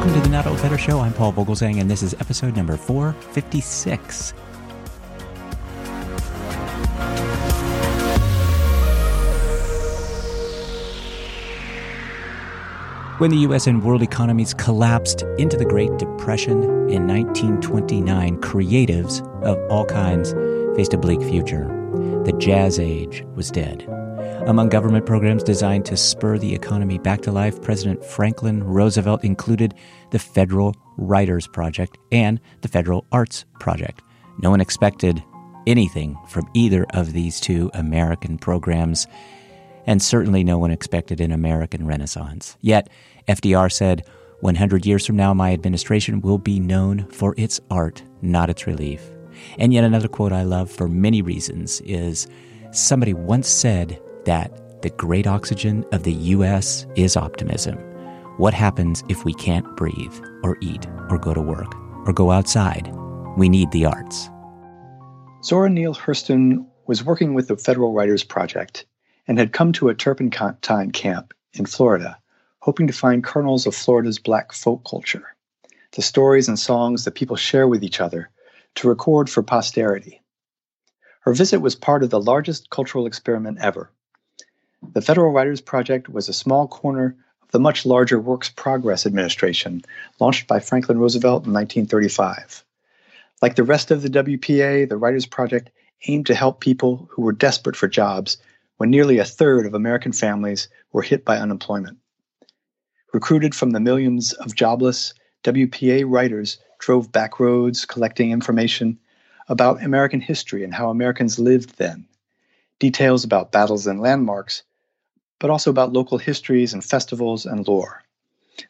Welcome to the Not Old Better Show. I'm Paul Vogelzang, and this is episode number 456. When the US and world economies collapsed into the Great Depression in 1929, creatives of all kinds faced a bleak future. The Jazz Age was dead. Among government programs designed to spur the economy back to life, President Franklin Roosevelt included the Federal Writers Project and the Federal Arts Project. No one expected anything from either of these two American programs, and certainly no one expected an American Renaissance. Yet, FDR said, 100 years from now, my administration will be known for its art, not its relief. And yet, another quote I love for many reasons is somebody once said that the great oxygen of the U.S. is optimism. What happens if we can't breathe, or eat, or go to work, or go outside? We need the arts. Zora Neale Hurston was working with the Federal Writers Project and had come to a turpentine camp in Florida, hoping to find kernels of Florida's black folk culture, the stories and songs that people share with each other to record for posterity. Her visit was part of the largest cultural experiment ever. The Federal Writers Project was a small corner of the much larger Works Progress Administration launched by Franklin Roosevelt in 1935. Like the rest of the WPA, the Writers Project aimed to help people who were desperate for jobs when nearly a third of American families were hit by unemployment. Recruited from the millions of jobless, WPA writers drove back roads collecting information about American history and how Americans lived then, details about battles and landmarks, but also about local histories and festivals and lore.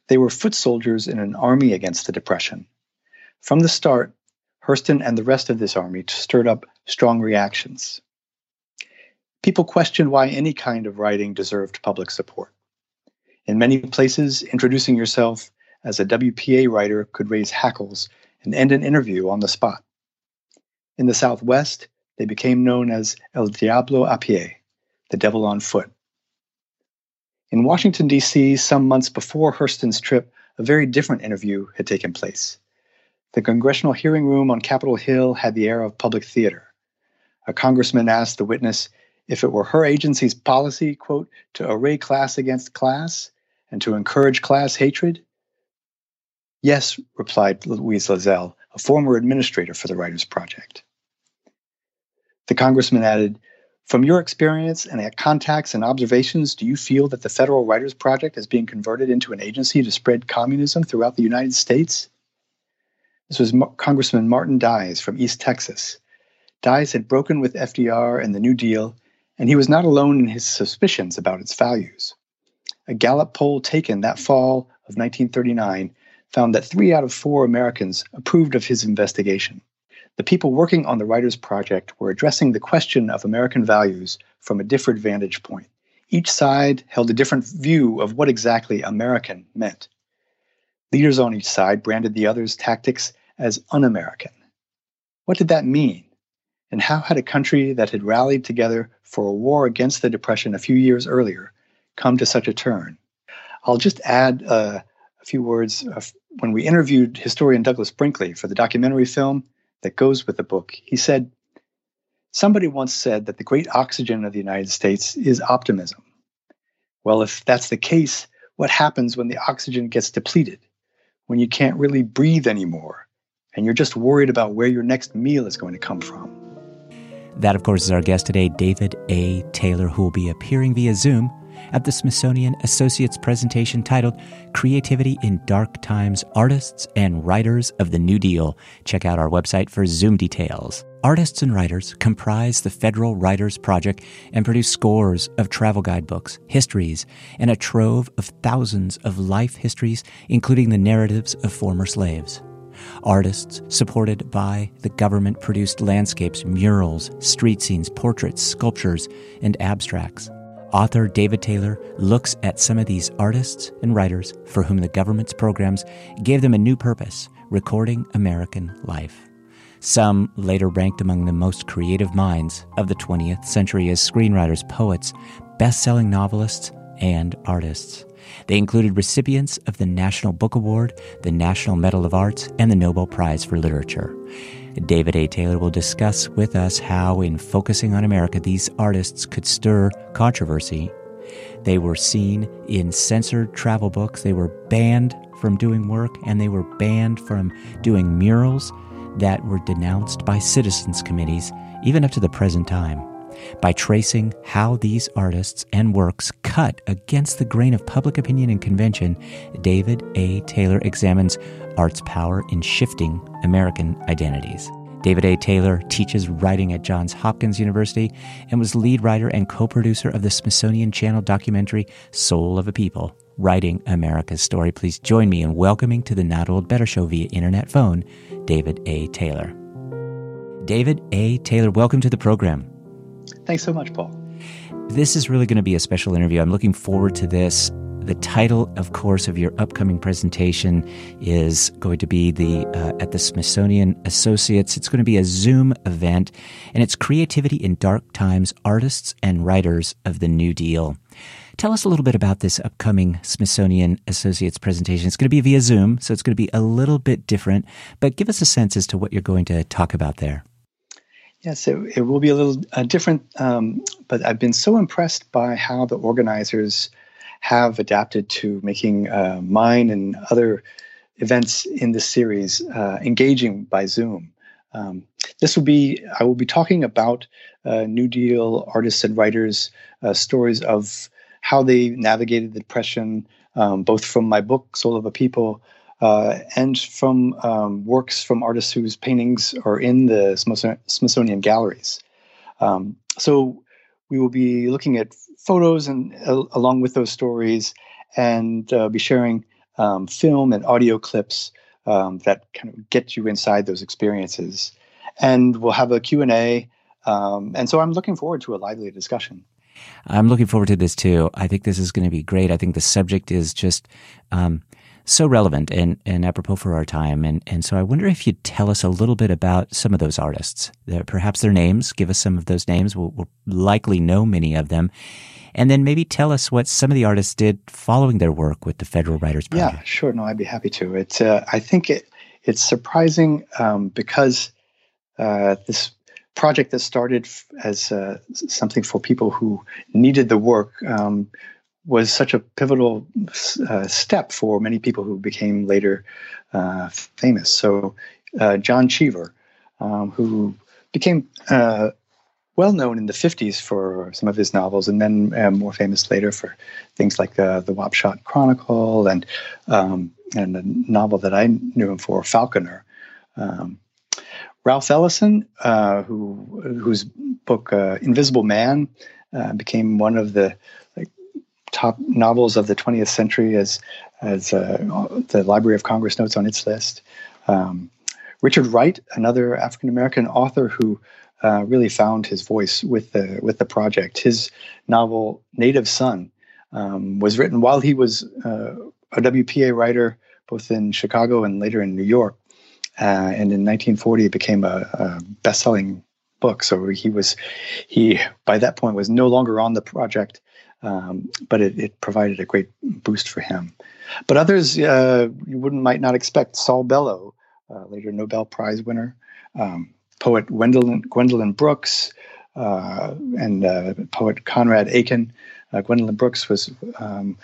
They were foot soldiers in an army against the Depression. From the start, Hurston and the rest of this army stirred up strong reactions. People questioned why any kind of writing deserved public support. In many places, introducing yourself as a WPA writer could raise hackles and end an interview on the spot. In the Southwest, they became known as El Diablo a pie, the devil on foot. In Washington, D.C., some months before Hurston's trip, a very different interview had taken place. The congressional hearing room on Capitol Hill had the air of public theater. A congressman asked the witness if it were her agency's policy, quote, to array class against class and to encourage class hatred. Yes, replied Louise Lazell, a former administrator for the Writers Project. The congressman added, from your experience and contacts and observations, do you feel that the Federal Writers Project is being converted into an agency to spread communism throughout the United States? This was Congressman Martin Dies from East Texas. Dies had broken with FDR and the New Deal, and he was not alone in his suspicions about its values. A Gallup poll taken that fall of 1939 found that three out of four Americans approved of his investigation. The people working on the Writers Project were addressing the question of American values from a different vantage point. Each side held a different view of what exactly American meant. Leaders on each side branded the other's tactics as un American. What did that mean? And how had a country that had rallied together for a war against the Depression a few years earlier come to such a turn? I'll just add uh, a few words. when we interviewed historian Douglas Brinkley for the documentary film, that goes with the book. He said, Somebody once said that the great oxygen of the United States is optimism. Well, if that's the case, what happens when the oxygen gets depleted? When you can't really breathe anymore and you're just worried about where your next meal is going to come from? That, of course, is our guest today, David A. Taylor, who will be appearing via Zoom at the Smithsonian Associates presentation titled Creativity in Dark Times Artists and Writers of the New Deal. Check out our website for Zoom details. Artists and writers comprise the Federal Writers Project and produce scores of travel guidebooks, histories, and a trove of thousands of life histories, including the narratives of former slaves. Artists supported by the government produced landscapes, murals, street scenes, portraits, sculptures, and abstracts. Author David Taylor looks at some of these artists and writers for whom the government's programs gave them a new purpose recording American life. Some later ranked among the most creative minds of the 20th century as screenwriters, poets, best selling novelists, and artists. They included recipients of the National Book Award, the National Medal of Arts, and the Nobel Prize for Literature. David A. Taylor will discuss with us how, in focusing on America, these artists could stir controversy. They were seen in censored travel books, they were banned from doing work, and they were banned from doing murals that were denounced by citizens' committees, even up to the present time. By tracing how these artists and works cut against the grain of public opinion and convention, David A. Taylor examines art's power in shifting American identities. David A. Taylor teaches writing at Johns Hopkins University and was lead writer and co producer of the Smithsonian Channel documentary Soul of a People Writing America's Story. Please join me in welcoming to the Not Old Better Show via internet phone, David A. Taylor. David A. Taylor, welcome to the program. Thanks so much, Paul. This is really going to be a special interview. I'm looking forward to this. The title, of course, of your upcoming presentation is going to be the uh, at the Smithsonian Associates. It's going to be a Zoom event, and it's Creativity in Dark Times: Artists and Writers of the New Deal. Tell us a little bit about this upcoming Smithsonian Associates presentation. It's going to be via Zoom, so it's going to be a little bit different, but give us a sense as to what you're going to talk about there. Yes, it, it will be a little uh, different, um, but I've been so impressed by how the organizers have adapted to making uh, mine and other events in this series uh, engaging by Zoom. Um, this will be, I will be talking about uh, New Deal artists and writers' uh, stories of how they navigated the Depression, um, both from my book, Soul of a People, uh, and from um, works from artists whose paintings are in the Smithsonian galleries. Um, so we will be looking at photos and uh, along with those stories, and uh, be sharing um, film and audio clips um, that kind of get you inside those experiences. And we'll have a Q and A. Um, and so I'm looking forward to a lively discussion. I'm looking forward to this too. I think this is going to be great. I think the subject is just um, so relevant and, and apropos for our time. And, and so I wonder if you'd tell us a little bit about some of those artists, perhaps their names, give us some of those names. We'll, we'll, likely know many of them. And then maybe tell us what some of the artists did following their work with the Federal Writers Project. Yeah, sure. No, I'd be happy to. It's, uh, I think it, it's surprising um, because uh, this project that started as uh, something for people who needed the work um, was such a pivotal uh, step for many people who became later uh, famous. So, uh, John Cheever, um, who became uh, well known in the 50s for some of his novels, and then uh, more famous later for things like uh, the Wapshot Chronicle and um, and a novel that I knew him for, Falconer. Um, Ralph Ellison, who whose book Invisible Man became one of the top novels of the 20th century, as as uh, the Library of Congress notes on its list. Um, Richard Wright, another African American author who uh, really found his voice with the with the project. His novel Native Son um, was written while he was uh, a WPA writer, both in Chicago and later in New York. Uh, and in 1940, it became a, a best-selling book. So he was he by that point was no longer on the project, um, but it, it, provided a great boost for him. But others uh, you wouldn't might not expect. Saul Bellow, uh, later Nobel Prize winner, um, poet Gwendolyn, Gwendolyn Brooks, uh, and uh, poet Conrad Aiken. Uh, Gwendolyn Brooks was um,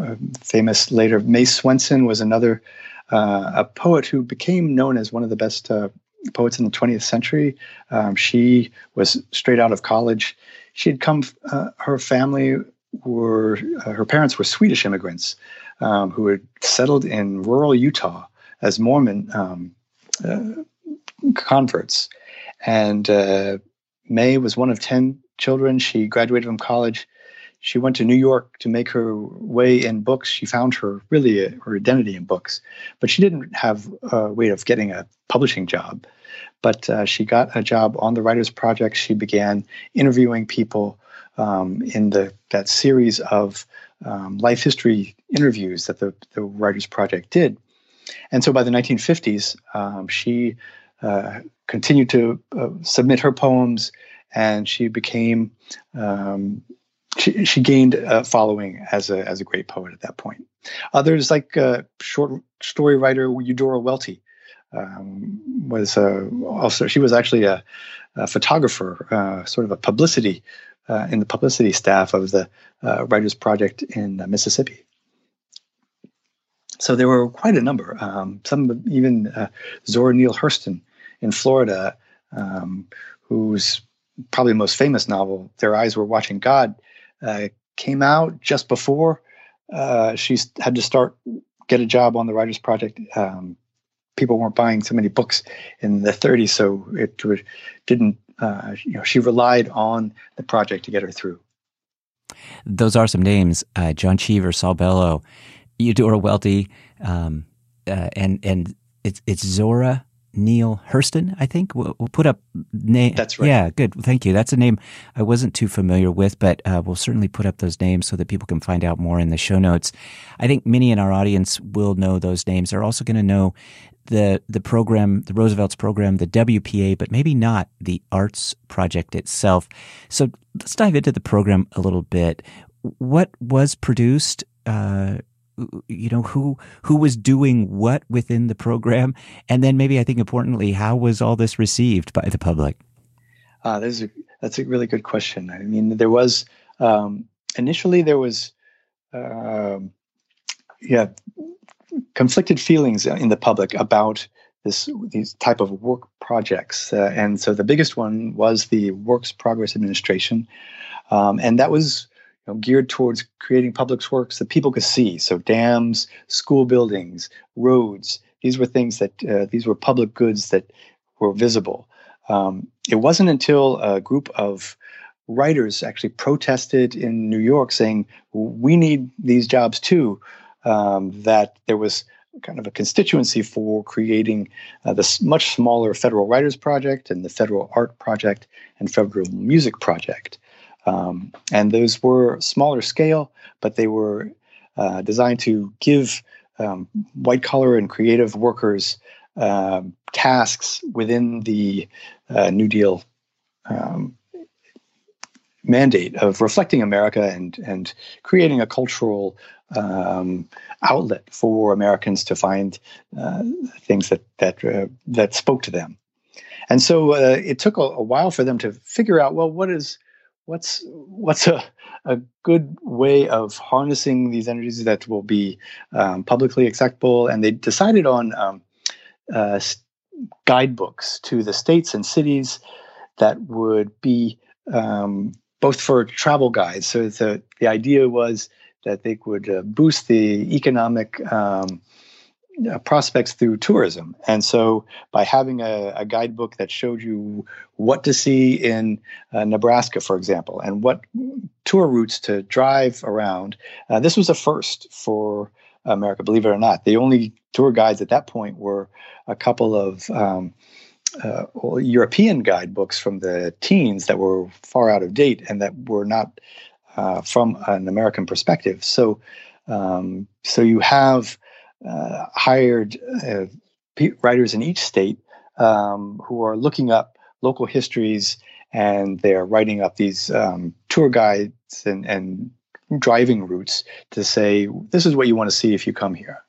uh, famous later. May Swenson was another a poet who became known as one of the best poets in the 20th century. Um, she was straight out of college she had come. Uh, her family were uh, her parents were Swedish immigrants um, who had settled in rural Utah as Mormon um, uh, converts, and uh, May was one of ten children. She graduated from college. She went to New York to make her way in books. She found her really uh, her identity in books, but she didn't have a way of getting a publishing job. But uh, she got a job on the Writers Project. She began interviewing people um, in the that series of um, life history interviews that the, the Writers Project did. And so by the 1950s, um, she uh, continued to uh, submit her poems, and she became um, she, she gained a following as a as a great poet at that point. Others like uh, short story writer Eudora Welty um, was uh, also she was actually a, a photographer, uh, sort of a publicity uh, in the publicity staff of the uh, Writers Project in Mississippi. So there were quite a number. Um, some even Zora Neale Hurston in Florida, um, whose probably most famous novel, Their Eyes Were Watching God, uh, came out just before uh, she had to start get a job on the Writers Project. Um, people weren't buying so many books in the 30s, so it didn't. Uh, you know, she relied on the project to get her through. Those are some names: uh, John Cheever, Saul Bellow, Eudora Welty, um, uh, and and it's it's Zora Neale Hurston, I think. We'll, we'll, put up name. That's right. Yeah, good. Thank you. That's a name I wasn't too familiar with, but uh, we'll certainly put up those names so that people can find out more in the show notes. I think many in our audience will know those names. They're also going to know the the program, the Roosevelt's program, the WPA, but maybe not the arts project itself. So let's dive into the program a little bit. What was produced? Uh, you know who who was doing what within the program? And then maybe i think importantly how was all this received by the public? Uh, that's, a, that's a really good question. I mean there was um, initially there was uh, yeah conflicted feelings in the public about this these type of work projects. Uh, and so the biggest one was the works progress administration. Um, and that was know, geared towards creating public works that people could see. So dams, school buildings, roads. These were things that uh, these were public goods that were visible. Um, it wasn't until a group of writers actually protested in New York saying, "We need these jobs too," um, that there was kind of a constituency for creating uh, this much smaller Federal Writers Project and the Federal Art Project and Federal Music Project. Um, and those were smaller scale, but they were uh, designed to give um, white collar and creative workers um, tasks within the uh, New Deal um, mandate of reflecting America and and creating a cultural um, outlet for Americans to find uh, things that that uh, that spoke to them. And so uh, it took a, a, while for them to figure out well, what is what's what's a, a good way of harnessing these energies that will be um, publicly acceptable? And they decided on um, uh, guidebooks to the states and cities that would be um, both for travel guides. So the, the idea was that they would uh, boost the economic um, prospects through tourism. And so, by having a, a, guidebook that showed you what to see in uh, Nebraska, for example, and what tour routes to drive around, uh, this was a first for America, believe it or not. The only tour guides at that point were a couple of um, uh, European guidebooks from the teens that were far out of date and that were not uh, from an American perspective. So, um, so you have uh, hired uh, writers in each state um, who are looking up local histories and they're writing up these um, tour guides and, and driving routes to say this is what you want to see if you come here.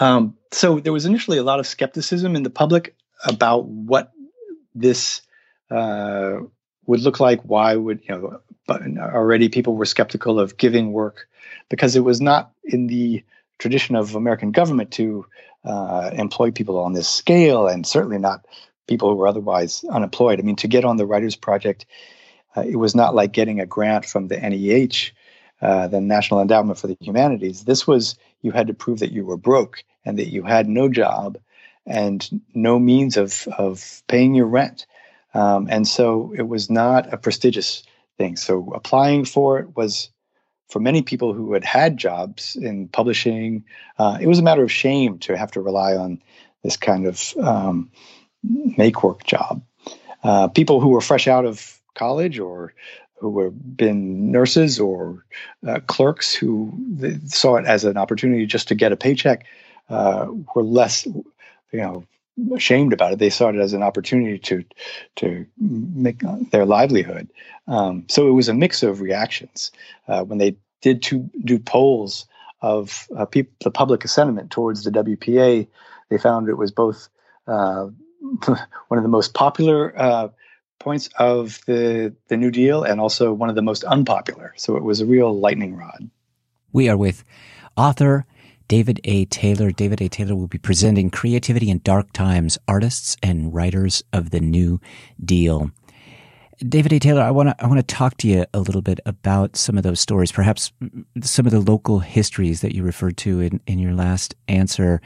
Um, so there was initially a lot of skepticism in the public about what this uh, would look like. Why would you know? But already people were skeptical of giving work because it was not in the tradition of American government to uh, employ people on this scale, and certainly not people who were otherwise unemployed. I mean, to get on the Writers Project, uh, it was not like getting a grant from the NEH, uh, the National Endowment for the Humanities. This was you had to prove that you were broke and that you had no job and no means of of paying your rent. Um, and so it was not a prestigious thing. So applying for it was for many people who had had jobs in publishing, uh, it was a matter of shame to have to rely on this kind of um, make work job. Uh, people who were fresh out of college or who were been nurses or uh, clerks who saw it as an opportunity just to get a paycheck uh, were less, you know, ashamed about it. They saw it as an opportunity to to make their livelihood. Um, so it was a mix of reactions. Uh, when they did to do polls of uh, the public sentiment towards the WPA, they found it was both uh, one of the most popular uh, points of the the New Deal and also one of the most unpopular. So it was a real lightning rod. We are with author David A. Taylor. David A. Taylor will be presenting Creativity in Dark Times Artists and Writers of the New Deal. David A. Taylor, I want to I want to talk to you a little bit about some of those stories, perhaps some of the local histories that you referred to in, in your last answer.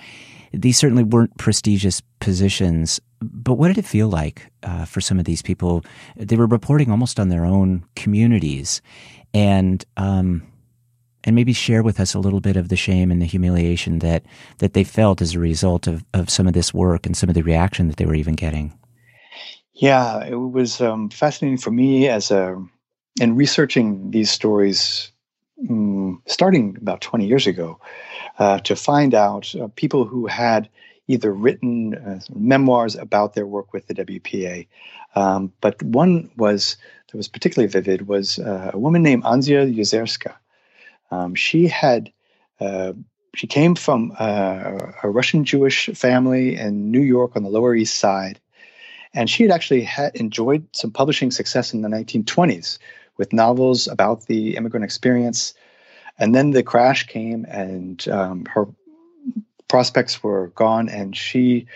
These certainly weren't prestigious positions, but what did it feel like uh, for some of these people? They were reporting almost on their own communities, and um, and maybe share with us a little bit of the shame and the humiliation that that they felt as a result of, of some of this work and some of the reaction that they were even getting. Yeah, it was um, fascinating for me as a in researching these stories, um, starting about twenty years ago, uh, to find out uh, people who had either written uh, memoirs about their work with the WPA, um, but one was that was particularly vivid was uh, a woman named Anzia Yezierska, um, she had uh, she came from uh, a Russian Jewish family in New York on the Lower East Side, and she had actually had enjoyed some publishing success in the 1920s with novels about the immigrant experience. And then the crash came, and um, her prospects were gone, and she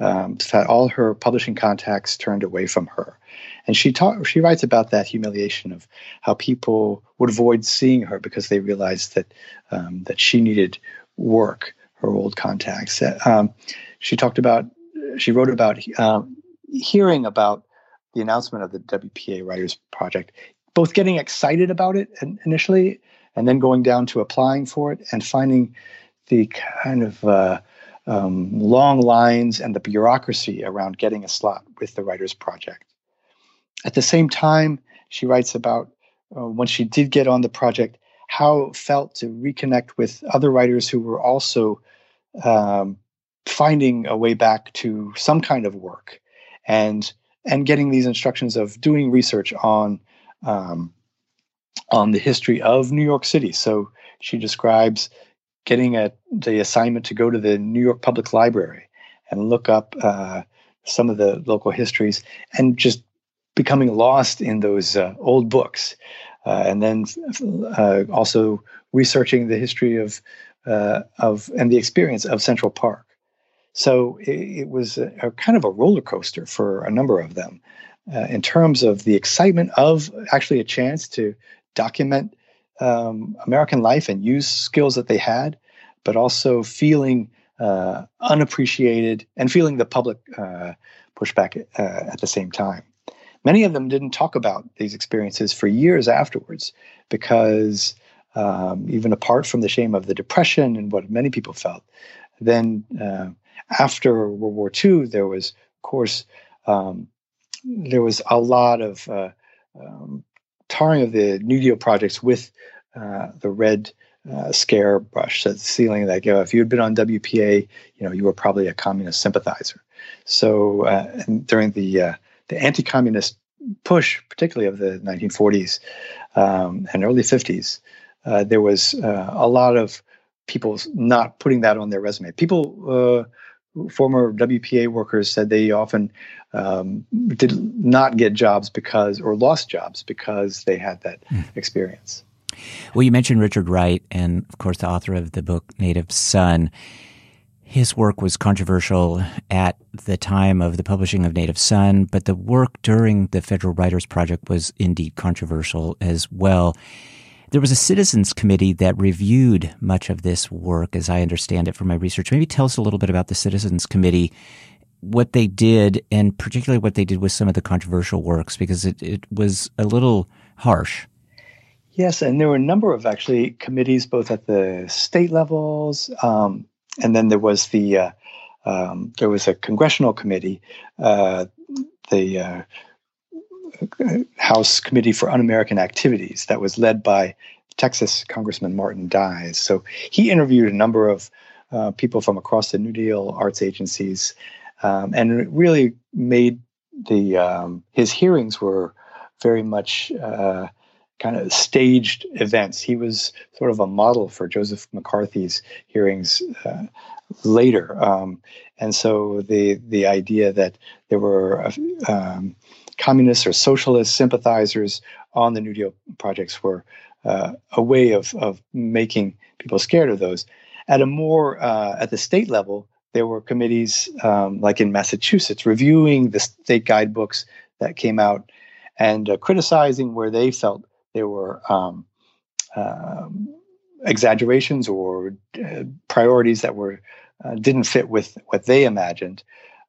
um, had all her publishing contacts turned away from her. And she talk, she writes about that humiliation of how people would avoid seeing her because they realized that um, that she needed work. Her old contacts. Um, she talked about. She wrote about um, hearing about the announcement of the WPA Writers Project, both getting excited about it initially, and then going down to applying for it and finding the kind of uh, um, long lines and the bureaucracy around getting a slot with the Writers Project. At the same time, she writes about uh, when she did get on the project, how it felt to reconnect with other writers who were also um, finding a way back to some kind of work and and getting these instructions of doing research on um, on the history of New York City. So she describes getting a, the assignment to go to the New York Public Library and look up uh, some of the local histories and just becoming lost in those uh, old books, uh, and then uh, also researching the history of uh, of and the experience of Central Park. So it, it was a, a, kind of a roller coaster for a number of them, uh, in terms of the excitement of actually a chance to document um, American life and use skills that they had, but also feeling uh, unappreciated and feeling the public pushback at the same time. Many of them didn't talk about these experiences for years afterwards because, um, even apart from the shame of the depression and what many people felt, then uh, after World War II, there was, of course, um, there was a lot of uh, um, tarring of the New Deal projects with uh, the red uh, scare brush at the ceiling that you know, if you had been on WPA, you know, you were probably a communist sympathizer. So uh, during the uh, the anti-communist push, particularly of the 1940s um, and early 50s, uh, there was uh, a lot of people not putting that on their resume. People, uh, former WPA workers, said they often um, did not get jobs because, or lost jobs because they had that mm. experience. Well, you mentioned Richard Wright, and of course, the author of the book Native Son. His work was controversial at the time of the publishing of Native Son, but the work during the Federal Writers Project was indeed controversial as well. There was a citizens committee that reviewed much of this work, as I understand it from my research. Maybe tell us a little bit about the citizens committee, what they did, and particularly what they did with some of the controversial works, because it, it was a little harsh. Yes, and there were a number of actually committees, both at the state levels um, and then there was the uh, um, there was a congressional committee, uh, the uh, House Committee for Un-American Activities, that was led by Texas Congressman Martin Dies. So he interviewed a number of uh, people from across the New Deal arts agencies. um, and really made the um, his hearings were very much uh, kind of staged events. He was sort of a model for Joseph McCarthy's hearings uh, later, um, and so the the idea that there were um, communists or socialist sympathizers on the New Deal projects were uh, a way of of making people scared of those. At a more uh, at the state level, there were committees um, like in Massachusetts reviewing the state guidebooks that came out and uh, criticizing where they felt there were um, um, exaggerations or uh, priorities that were uh, didn't fit with what they imagined.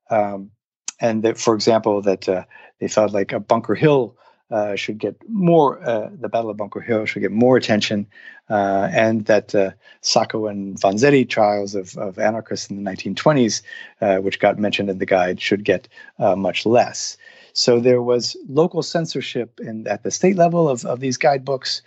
Um, and that, for example, that uh, they felt like a Bunker Hill uh, should get more, uh, the Battle of Bunker Hill should get more attention, and that Sacco and Vanzetti trials of, of anarchists in the 1920s, uh, which got mentioned in the guide, should get much less. So there was local censorship in, at the state level of, of these guidebooks,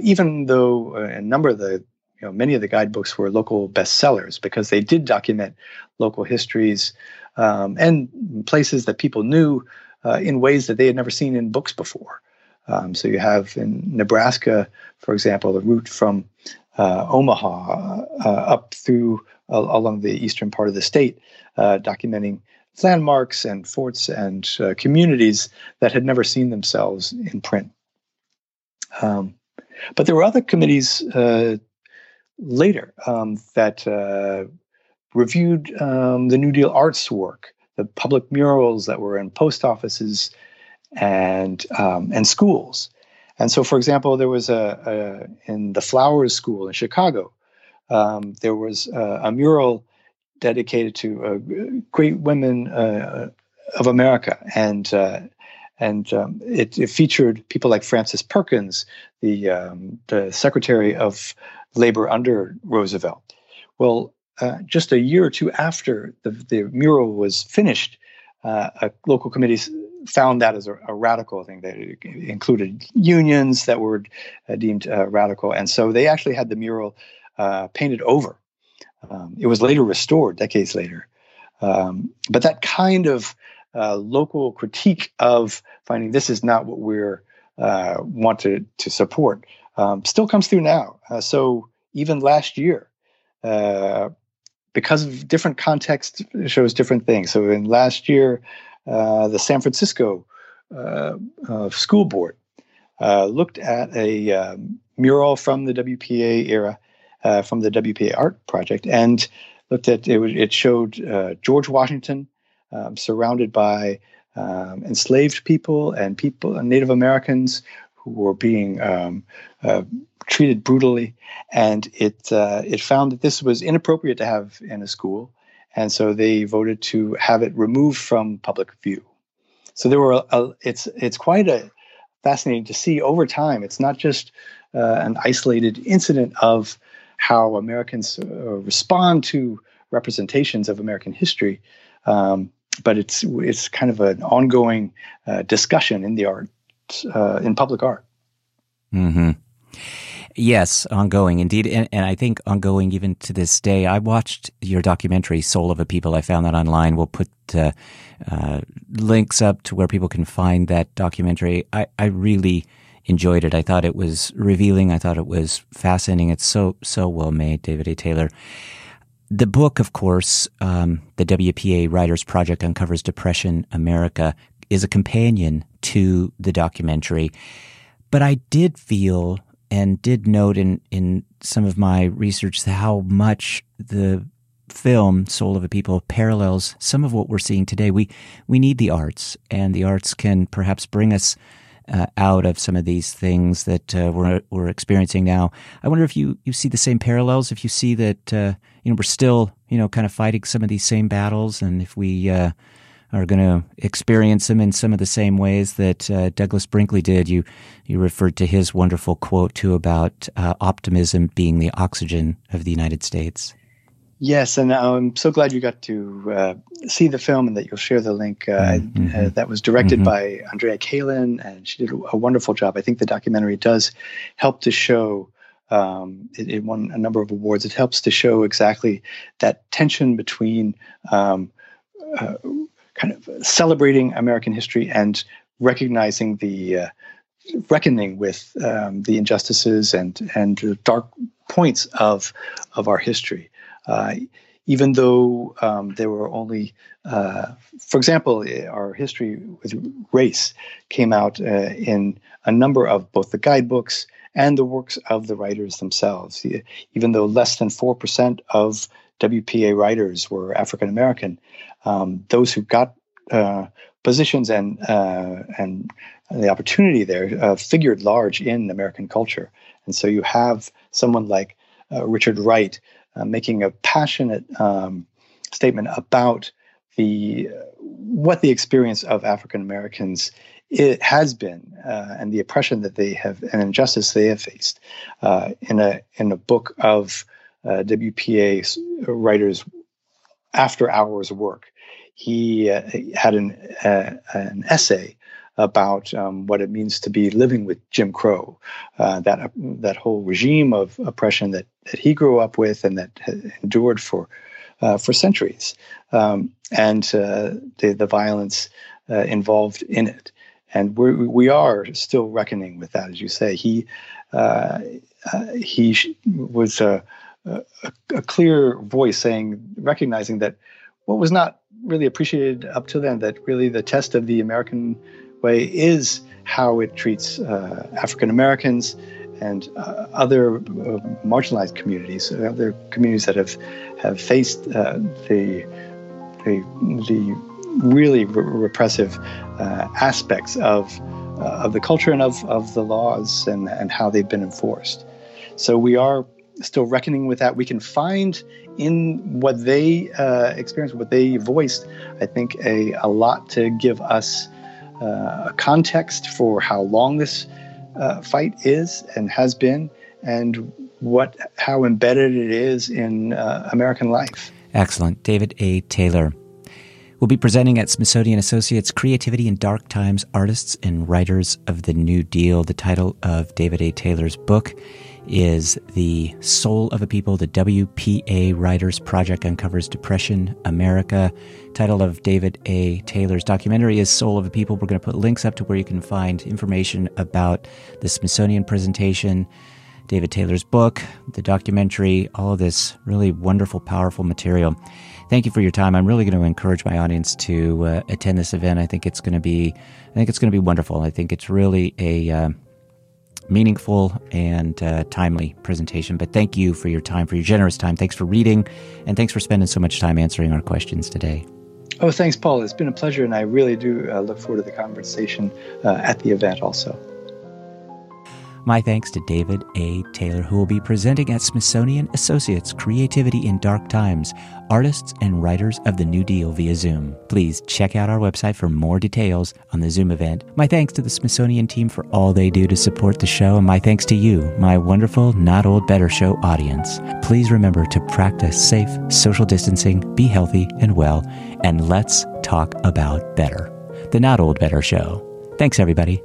even though a number of the you know, many of the guidebooks were local bestsellers because they did document local histories um, and places that people knew uh, in ways that they had never seen in books before. Um, so you have in Nebraska, for example, the route from uh, Omaha uh, up through along the eastern part of the state, uh, documenting landmarks and forts and uh, communities that had never seen themselves in print. Um, but there were other committees uh, later um, that reviewed um, the New Deal arts work the public murals that were in post offices and um, and schools. And so, for example, there was a, a in the Flowers School in Chicago. Um, there was a, a, mural dedicated to uh, great women uh, of America, and uh, and um, it, it, featured people like Frances Perkins, the um, the Secretary of Labor under Roosevelt. Well, uh, just a year or two after the, the mural was finished, uh, a local committee found that as a, a, radical thing. They included unions that were uh, deemed radical, and so they actually had the mural painted over. Um, it was later restored decades later, um, but that kind of local critique of finding this is not what we're want to support um, still comes through now. so even last year, uh, because of different context shows different things. So in last year, uh, the San Francisco uh, uh, School Board uh, looked at a um, mural from the WPA era, uh, from the WPA Art Project, and looked at it. It showed uh, George Washington um, surrounded by um, enslaved people and people, Native Americans who were being um, treated brutally, and it uh, it found that this was inappropriate to have in a school, and so they voted to have it removed from public view. So there were a, a, it's it's quite a fascinating to see over time. It's not just uh, an isolated incident of how Americans uh, respond to representations of American history, um, but it's it's kind of an ongoing uh, discussion in the art uh, in public art. Hmm. Yes, ongoing indeed, and, and, I think ongoing even to this day. I watched your documentary "Soul of a People." I found that online. We'll put uh, uh, links up to where people can find that documentary. I, I really enjoyed it. I thought it was revealing. I thought it was fascinating. It's so so well made, David A. Taylor. The book, of course, um, the WPA Writers Project uncovers Depression America, is a companion to the documentary. But I did feel and did note in, in some of my research how much the film Soul of a People parallels some of what we're seeing today. We we need the arts, and the arts can perhaps bring us uh, out of some of these things that uh, we're we're experiencing now. I wonder if you you see the same parallels. If you see that uh, you know we're still you know kind of fighting some of these same battles, and if we uh, are going to experience them in some of the same ways that uh, Douglas Brinkley did. You you referred to his wonderful quote too about uh, optimism being the oxygen of the United States. Yes, and I'm so glad you got to uh, see the film and that you'll share the link. Uh, mm-hmm. Uh, that was directed mm-hmm. by Andrea Kalin, and she did a wonderful job. I think the documentary does help to show. Um, it, it, won a number of awards. It helps to show exactly that tension between um, uh, kind of celebrating American history and recognizing the uh, reckoning with um, the injustices and and dark points of of our history. Uh, even though um, there were only, uh, for example, our history with race came out uh, in a number of both the guidebooks and the works of the writers themselves. Even though less than 4% of WPA writers were African American, um, those who got uh, positions and uh, and the opportunity there figured large in American culture. And so you have someone like uh, Richard Wright uh, making a passionate um, statement about the what the experience of African Americans it has been uh, and the oppression that they have and injustice they have faced uh, in a in a book of uh, WPA writers after hours work. He uh, had an uh, an essay about um, what it means to be living with Jim Crow, uh, that that whole regime of oppression that that he grew up with and that endured for for centuries, um, and the the violence involved in it and we're, we are still reckoning with that, as you say. He uh, uh, he was a, a, a, clear voice saying, recognizing that what was not really appreciated up to then, that really the test of the American way is how it treats uh, African Americans and uh, other uh, marginalized communities, other communities that have have faced uh, the the the really re- repressive uh, aspects of uh, of the culture and of, of the laws and, and how they've been enforced. So we are still reckoning with that. We can find in what they uh, experienced, what they voiced, I think a, a lot to give us uh, a context for how long this uh, fight is and has been, and what how embedded it is in uh, American life. Excellent, David A. Taylor. We'll be presenting at Smithsonian Associates Creativity in Dark Times Artists and Writers of the New Deal. The title of David A. Taylor's book is The Soul of a People. The WPA Writers Project uncovers Depression America. Title of David A. Taylor's documentary is Soul of a People. We're going to put links up to where you can find information about the Smithsonian presentation, David Taylor's book, the documentary, all of this really wonderful, powerful material thank you for your time. I'm really going to encourage my audience to uh, attend this event. I think it's going to be, I think it's going to be wonderful. I think it's really a uh, meaningful and uh, timely presentation. But thank you for your time, for your generous time. Thanks for reading, and thanks for spending so much time answering our questions today. Oh, thanks, Paul. It's been a pleasure, and I really do uh, look forward to the conversation uh, at the event also. My thanks to David A. Taylor, who will be presenting at Smithsonian Associates Creativity in Dark Times, artists and writers of the New Deal via Zoom. Please check out our website for more details on the Zoom event. My thanks to the Smithsonian team for all they do to support the show, and my thanks to you, my wonderful Not Old Better Show audience. Please remember to practice safe social distancing, be healthy and well, and let's talk about better. The Not Old Better Show. Thanks, everybody.